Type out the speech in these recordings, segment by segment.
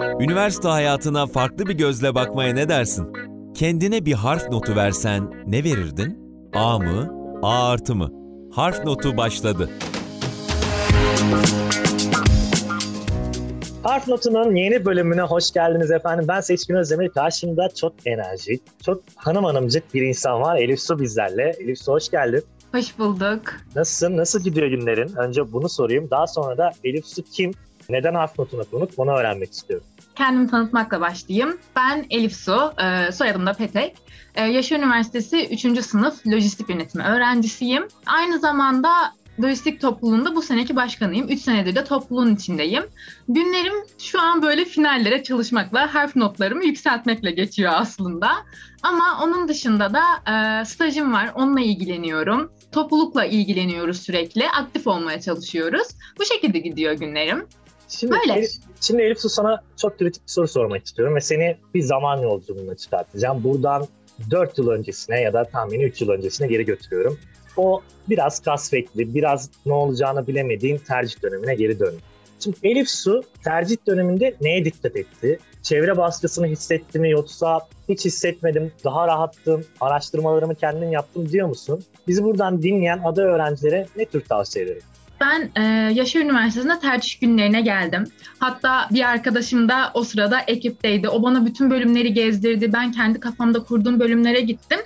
Üniversite hayatına farklı bir gözle bakmaya ne dersin? Kendine bir harf notu versen ne verirdin? A mı? A artı mı? Harf notu başladı. Harf Notu'nun yeni bölümüne hoş geldiniz efendim. Ben Seçkin Özdemir. Karşımda çok enerjik, çok hanım hanımcık bir insan var. Elif Su bizlerle. Elif Su hoş geldin. Hoş bulduk. Nasılsın? Nasıl gidiyor günlerin? Önce bunu sorayım. Daha sonra da Elif Su kim? Neden Harf Notu'na konuk? Bunu öğrenmek istiyorum. Kendimi tanıtmakla başlayayım. Ben Elif Su, e, soyadım da Petek. E, Yaşı Üniversitesi 3. sınıf lojistik yönetimi öğrencisiyim. Aynı zamanda lojistik topluluğunda bu seneki başkanıyım. 3 senedir de topluluğun içindeyim. Günlerim şu an böyle finallere çalışmakla, harf notlarımı yükseltmekle geçiyor aslında. Ama onun dışında da e, stajım var, onunla ilgileniyorum. Toplulukla ilgileniyoruz sürekli, aktif olmaya çalışıyoruz. Bu şekilde gidiyor günlerim. Şimdi Böyle. Elif, şimdi Elif sana çok kritik bir soru sormak istiyorum ve seni bir zaman yolculuğuna çıkartacağım. Buradan 4 yıl öncesine ya da tahmini 3 yıl öncesine geri götürüyorum. O biraz kasvetli, biraz ne olacağını bilemediğin tercih dönemine geri dön. Şimdi Elif Su tercih döneminde neye dikkat etti? Çevre baskısını hissetti mi yoksa hiç hissetmedim, daha rahattım, araştırmalarımı kendim yaptım diyor musun? Bizi buradan dinleyen aday öğrencilere ne tür tavsiyeleri? Ben e, Yaşar Üniversitesi'nde tercih günlerine geldim. Hatta bir arkadaşım da o sırada ekipteydi. O bana bütün bölümleri gezdirdi. Ben kendi kafamda kurduğum bölümlere gittim.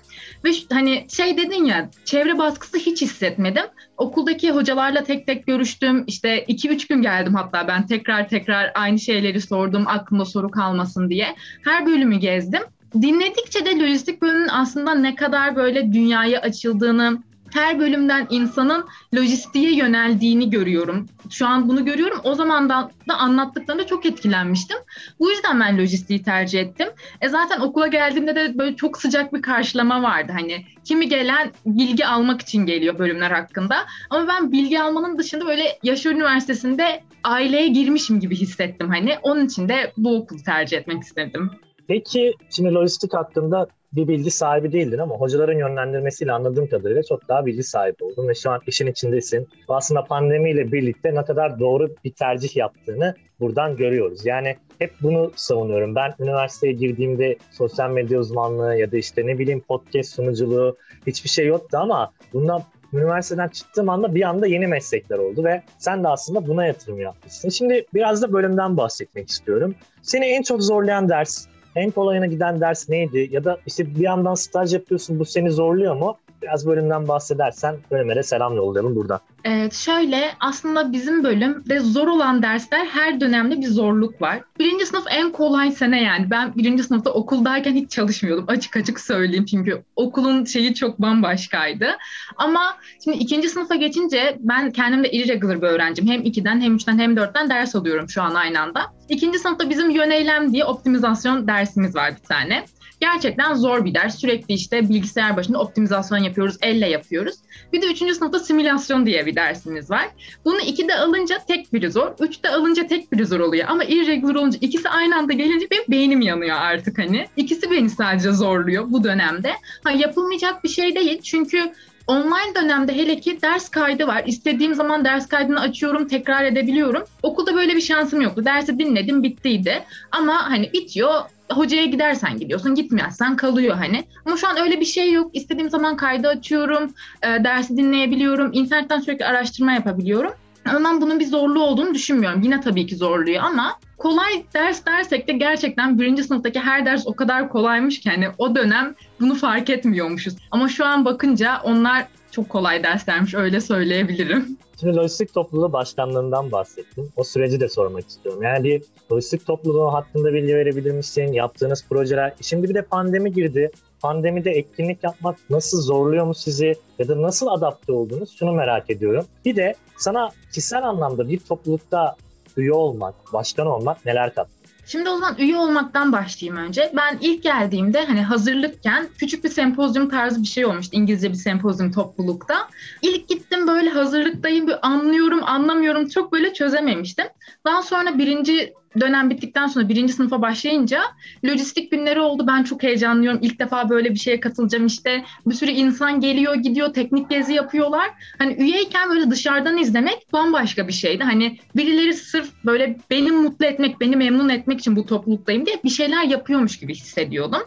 Ve hani şey dedin ya, çevre baskısı hiç hissetmedim. Okuldaki hocalarla tek tek görüştüm. İşte 2-3 gün geldim hatta ben tekrar tekrar aynı şeyleri sordum aklımda soru kalmasın diye. Her bölümü gezdim. Dinledikçe de lojistik bölümünün aslında ne kadar böyle dünyaya açıldığını, her bölümden insanın lojistiğe yöneldiğini görüyorum. Şu an bunu görüyorum. O zamandan da anlattıklarında çok etkilenmiştim. Bu yüzden ben lojistiği tercih ettim. E zaten okula geldiğimde de böyle çok sıcak bir karşılama vardı. Hani kimi gelen bilgi almak için geliyor bölümler hakkında. Ama ben bilgi almanın dışında böyle Yaşar Üniversitesi'nde aileye girmişim gibi hissettim hani. Onun için de bu okulu tercih etmek istedim. Peki şimdi lojistik hakkında bir bilgi sahibi değildin ama hocaların yönlendirmesiyle anladığım kadarıyla çok daha bilgi sahibi oldun ve şu an işin içindesin. Aslında pandemiyle birlikte ne kadar doğru bir tercih yaptığını buradan görüyoruz. Yani hep bunu savunuyorum. Ben üniversiteye girdiğimde sosyal medya uzmanlığı ya da işte ne bileyim podcast sunuculuğu hiçbir şey yoktu ama bundan üniversiteden çıktığım anda bir anda yeni meslekler oldu ve sen de aslında buna yatırım yapmışsın. Şimdi biraz da bölümden bahsetmek istiyorum. Seni en çok zorlayan ders, en kolayına giden ders neydi? Ya da işte bir yandan staj yapıyorsun bu seni zorluyor mu? Biraz bölümden bahsedersen bölüme de selam yollayalım buradan. Evet şöyle aslında bizim bölümde zor olan dersler her dönemde bir zorluk var. Birinci sınıf en kolay sene yani. Ben birinci sınıfta okuldayken hiç çalışmıyordum. Açık açık söyleyeyim çünkü okulun şeyi çok bambaşkaydı. Ama şimdi ikinci sınıfa geçince ben kendim de irregular bir öğrencim. Hem 2'den hem 3'ten hem 4'ten ders alıyorum şu an aynı anda. İkinci sınıfta bizim yöneylem diye optimizasyon dersimiz var bir tane. Gerçekten zor bir ders. Sürekli işte bilgisayar başında optimizasyon yapıyoruz, elle yapıyoruz. Bir de üçüncü sınıfta simülasyon diye bir dersimiz var. Bunu ikide alınca tek biri zor, üçte alınca tek biri zor oluyor. Ama irregular olunca ikisi aynı anda gelince benim beynim yanıyor artık hani. İkisi beni sadece zorluyor bu dönemde. Ha, yapılmayacak bir şey değil çünkü Online dönemde hele ki ders kaydı var. İstediğim zaman ders kaydını açıyorum, tekrar edebiliyorum. Okulda böyle bir şansım yoktu. Dersi dinledim, bittiydi. Ama hani bitiyor, hocaya gidersen gidiyorsun, gitmezsen kalıyor hani. Ama şu an öyle bir şey yok. İstediğim zaman kaydı açıyorum, e, dersi dinleyebiliyorum, internetten sürekli araştırma yapabiliyorum. Ama ben bunun bir zorluğu olduğunu düşünmüyorum. Yine tabii ki zorluyor ama kolay ders dersek de gerçekten birinci sınıftaki her ders o kadar kolaymış ki hani o dönem bunu fark etmiyormuşuz. Ama şu an bakınca onlar çok kolay derslermiş öyle söyleyebilirim. Şimdi lojistik topluluğu başkanlığından bahsettim. O süreci de sormak istiyorum. Yani bir lojistik topluluğu hakkında bilgi verebilir misin? Yaptığınız projeler. Şimdi bir de pandemi girdi. Pandemide etkinlik yapmak nasıl zorluyor mu sizi? Ya da nasıl adapte oldunuz? Şunu merak ediyorum. Bir de sana kişisel anlamda bir toplulukta üye olmak, başkan olmak neler kattı? Şimdi o zaman üye olmaktan başlayayım önce. Ben ilk geldiğimde hani hazırlıkken küçük bir sempozyum tarzı bir şey olmuştu. İngilizce bir sempozyum toplulukta. İlk gittim böyle hazırlıktayım, bir anlıyorum, anlamıyorum. Çok böyle çözememiştim. Daha sonra birinci dönem bittikten sonra birinci sınıfa başlayınca lojistik günleri oldu. Ben çok heyecanlıyorum. İlk defa böyle bir şeye katılacağım işte. Bir sürü insan geliyor gidiyor teknik gezi yapıyorlar. Hani üyeyken böyle dışarıdan izlemek bambaşka bir şeydi. Hani birileri sırf böyle beni mutlu etmek, beni memnun etmek için bu topluluktayım diye bir şeyler yapıyormuş gibi hissediyordum.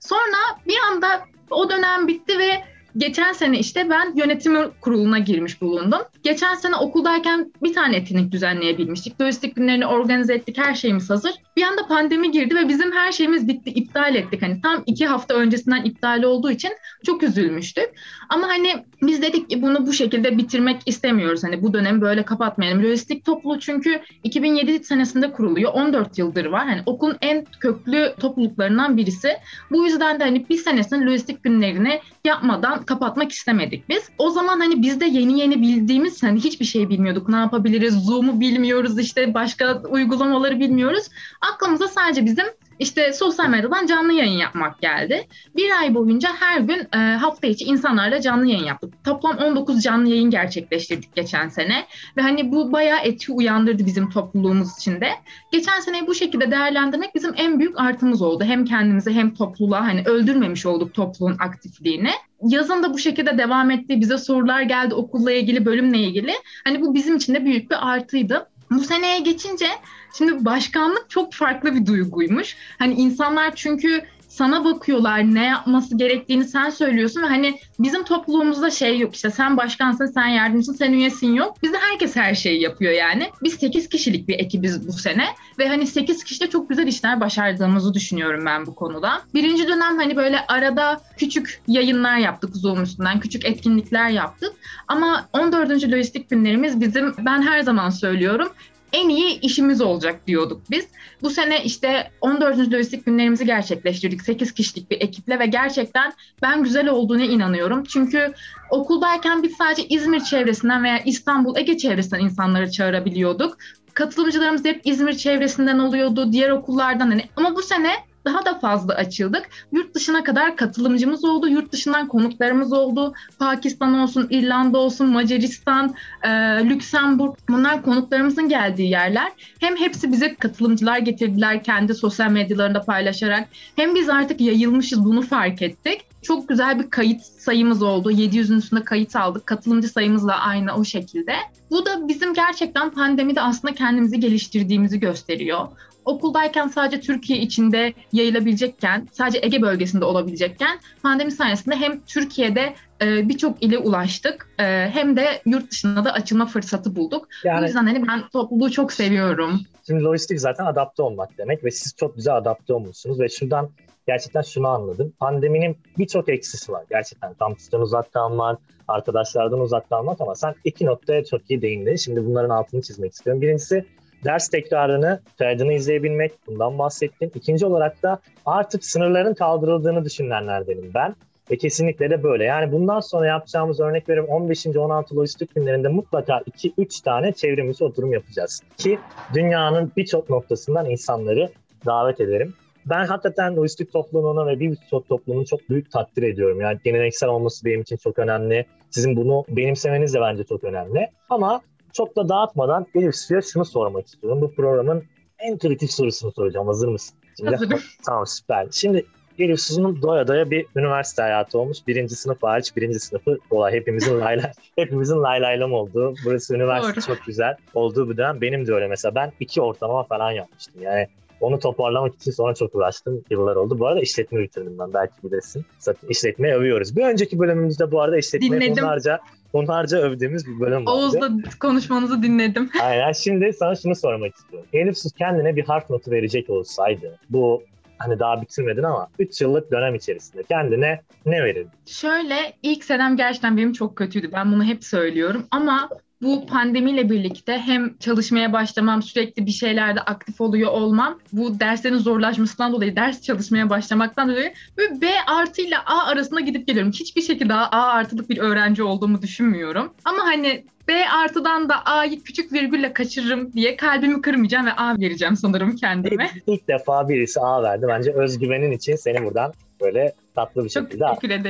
Sonra bir anda o dönem bitti ve Geçen sene işte ben yönetim kuruluna girmiş bulundum. Geçen sene okuldayken bir tane etkinlik düzenleyebilmiştik. Lojistik günlerini organize ettik, her şeyimiz hazır. Bir anda pandemi girdi ve bizim her şeyimiz bitti, iptal ettik. Hani tam iki hafta öncesinden iptal olduğu için çok üzülmüştük. Ama hani biz dedik ki bunu bu şekilde bitirmek istemiyoruz. Hani bu dönemi böyle kapatmayalım. Lojistik topluluğu çünkü 2007 senesinde kuruluyor. 14 yıldır var. Hani okulun en köklü topluluklarından birisi. Bu yüzden de hani bir senesinin lojistik günlerini yapmadan kapatmak istemedik biz. O zaman hani biz de yeni yeni bildiğimiz hani hiçbir şey bilmiyorduk. Ne yapabiliriz? Zoom'u bilmiyoruz işte başka uygulamaları bilmiyoruz. Aklımıza sadece bizim işte sosyal medyadan canlı yayın yapmak geldi. Bir ay boyunca her gün e, hafta içi insanlarla canlı yayın yaptık. Toplam 19 canlı yayın gerçekleştirdik geçen sene. Ve hani bu bayağı etki uyandırdı bizim topluluğumuz içinde. Geçen seneyi bu şekilde değerlendirmek bizim en büyük artımız oldu. Hem kendimizi hem topluluğa hani öldürmemiş olduk topluluğun aktifliğini. Yazın da bu şekilde devam etti. Bize sorular geldi okulla ilgili, bölümle ilgili. Hani bu bizim için de büyük bir artıydı. Bu seneye geçince şimdi başkanlık çok farklı bir duyguymuş. Hani insanlar çünkü sana bakıyorlar ne yapması gerektiğini sen söylüyorsun ve hani bizim topluluğumuzda şey yok işte sen başkansın sen yardımcısın sen üyesin yok. Bizde herkes her şeyi yapıyor yani. Biz 8 kişilik bir ekibiz bu sene ve hani 8 kişide çok güzel işler başardığımızı düşünüyorum ben bu konuda. Birinci dönem hani böyle arada küçük yayınlar yaptık Zoom üstünden küçük etkinlikler yaptık ama 14. lojistik günlerimiz bizim ben her zaman söylüyorum en iyi işimiz olacak diyorduk biz. Bu sene işte 14. lojistik günlerimizi gerçekleştirdik 8 kişilik bir ekiple ve gerçekten ben güzel olduğuna inanıyorum. Çünkü okuldayken biz sadece İzmir çevresinden veya İstanbul, Ege çevresinden insanları çağırabiliyorduk. Katılımcılarımız hep İzmir çevresinden oluyordu, diğer okullardan hani. Ama bu sene daha da fazla açıldık. Yurt dışına kadar katılımcımız oldu. Yurt dışından konuklarımız oldu. Pakistan olsun, İrlanda olsun, Macaristan, e, Lüksemburg bunlar konuklarımızın geldiği yerler. Hem hepsi bize katılımcılar getirdiler kendi sosyal medyalarında paylaşarak. Hem biz artık yayılmışız bunu fark ettik. Çok güzel bir kayıt sayımız oldu. 700'ün üstünde kayıt aldık. Katılımcı sayımızla aynı o şekilde. Bu da bizim gerçekten pandemide aslında kendimizi geliştirdiğimizi gösteriyor okuldayken sadece Türkiye içinde yayılabilecekken, sadece Ege bölgesinde olabilecekken pandemi sayesinde hem Türkiye'de e, birçok ile ulaştık e, hem de yurt dışında da açılma fırsatı bulduk. Yani, o yüzden hani ben topluluğu çok seviyorum. Şimdi lojistik zaten adapte olmak demek ve siz çok güzel adapte olmuşsunuz ve şuradan gerçekten şunu anladım. Pandeminin birçok eksisi var. Gerçekten kampüsten uzak kalmak, arkadaşlardan uzak kalmak ama sen iki noktaya çok iyi değindin. Şimdi bunların altını çizmek istiyorum. Birincisi ders tekrarını, kaydını izleyebilmek bundan bahsettim. İkinci olarak da artık sınırların kaldırıldığını düşünenlerdenim ben. Ve kesinlikle de böyle. Yani bundan sonra yapacağımız örnek verim 15. 16 lojistik günlerinde mutlaka 2-3 tane çevrimiçi oturum yapacağız. Ki dünyanın birçok noktasından insanları davet ederim. Ben hakikaten lojistik topluluğunu ve bir topluluğunu çok büyük takdir ediyorum. Yani geleneksel olması benim için çok önemli. Sizin bunu benimsemeniz de bence çok önemli. Ama çok da dağıtmadan Elif Su'ya şunu sormak istiyorum. Bu programın en kritik sorusunu soracağım. Hazır mısın? Şimdi, Hazırım. Tamam süper. Şimdi Elif Su'nun doya doya bir üniversite hayatı olmuş. Birinci sınıf hariç birinci sınıfı kolay. Hepimizin layla, hepimizin laylaylam olduğu. Burası üniversite Doğru. çok güzel olduğu bir dönem. Benim de öyle mesela. Ben iki ortalama falan yapmıştım. Yani onu toparlamak için sonra çok uğraştım. Yıllar oldu. Bu arada işletme bitirdim ben. Belki bilirsin. Zaten işletmeyi övüyoruz. Bir önceki bölümümüzde bu arada işletmeyi Dinledim. onlarca onlarca övdüğümüz bir bölüm vardı. Oğuz'la konuşmanızı dinledim. Aynen. Şimdi sana şunu sormak istiyorum. Elif kendine bir harf notu verecek olsaydı bu hani daha bitirmedin ama 3 yıllık dönem içerisinde kendine ne verirdin? Şöyle ilk senem gerçekten benim çok kötüydü. Ben bunu hep söylüyorum ama bu pandemiyle birlikte hem çalışmaya başlamam, sürekli bir şeylerde aktif oluyor olmam, bu derslerin zorlaşmasından dolayı ders çalışmaya başlamaktan dolayı böyle B artı ile A arasında gidip geliyorum. Hiçbir şekilde A artılık bir öğrenci olduğumu düşünmüyorum. Ama hani B artıdan da A'yı küçük virgülle kaçırırım diye kalbimi kırmayacağım ve A vereceğim sanırım kendime. İlk, ilk defa birisi A verdi. Bence özgüvenin için seni buradan böyle tatlı bir şekilde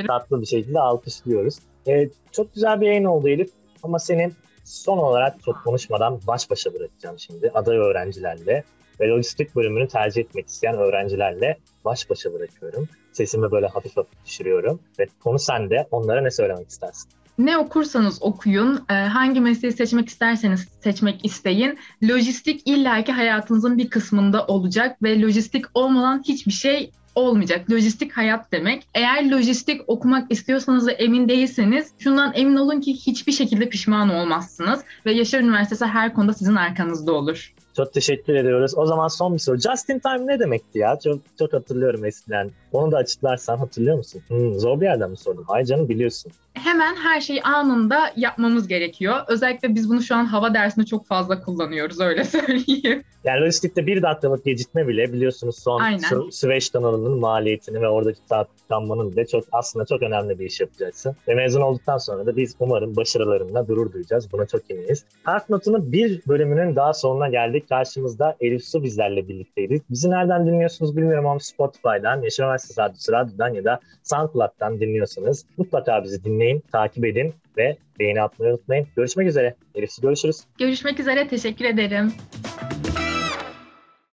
tatlı bir şekilde alkışlıyoruz. Ee, çok güzel bir yayın oldu Elif ama senin son olarak çok konuşmadan baş başa bırakacağım şimdi aday öğrencilerle ve lojistik bölümünü tercih etmek isteyen öğrencilerle baş başa bırakıyorum. Sesimi böyle hafif hafif düşürüyorum ve konu sende. Onlara ne söylemek istersin? Ne okursanız okuyun, e, hangi mesleği seçmek isterseniz seçmek isteyin. Lojistik illaki hayatınızın bir kısmında olacak ve lojistik olmadan hiçbir şey olmayacak. Lojistik hayat demek. Eğer lojistik okumak istiyorsanız ve emin değilseniz şundan emin olun ki hiçbir şekilde pişman olmazsınız ve Yaşar Üniversitesi her konuda sizin arkanızda olur. Çok teşekkür ediyoruz. O zaman son bir soru. Just in time ne demekti ya? Çok çok hatırlıyorum eskiden. Onu da açıklarsan hatırlıyor musun? Hmm, zor bir yerden mi sordum? Ay canım biliyorsun. Hemen her şeyi anında yapmamız gerekiyor. Özellikle biz bunu şu an hava dersinde çok fazla kullanıyoruz öyle söyleyeyim. Yani lojistikte bir dakikalık gecikme bile biliyorsunuz son Aynen. Sü- Süveyş kanalının maliyetini ve oradaki takiplanmanın bile çok aslında çok önemli bir iş yapacaksın. Ve mezun olduktan sonra da biz umarım başarılarınla gurur duyacağız. Buna çok emiyiz. Harf Notu'nun bir bölümünün daha sonuna geldik. Karşımızda Elif Su bizlerle birlikteydi. Bizi nereden dinliyorsunuz bilmiyorum ama Spotify'dan, Yaşar Üniversitesi Radyosu Radyo'dan ya da SoundCloud'dan dinliyorsanız mutlaka bizi dinleyin, takip edin ve beğeni atmayı unutmayın. Görüşmek üzere. Elif Su görüşürüz. Görüşmek üzere, teşekkür ederim.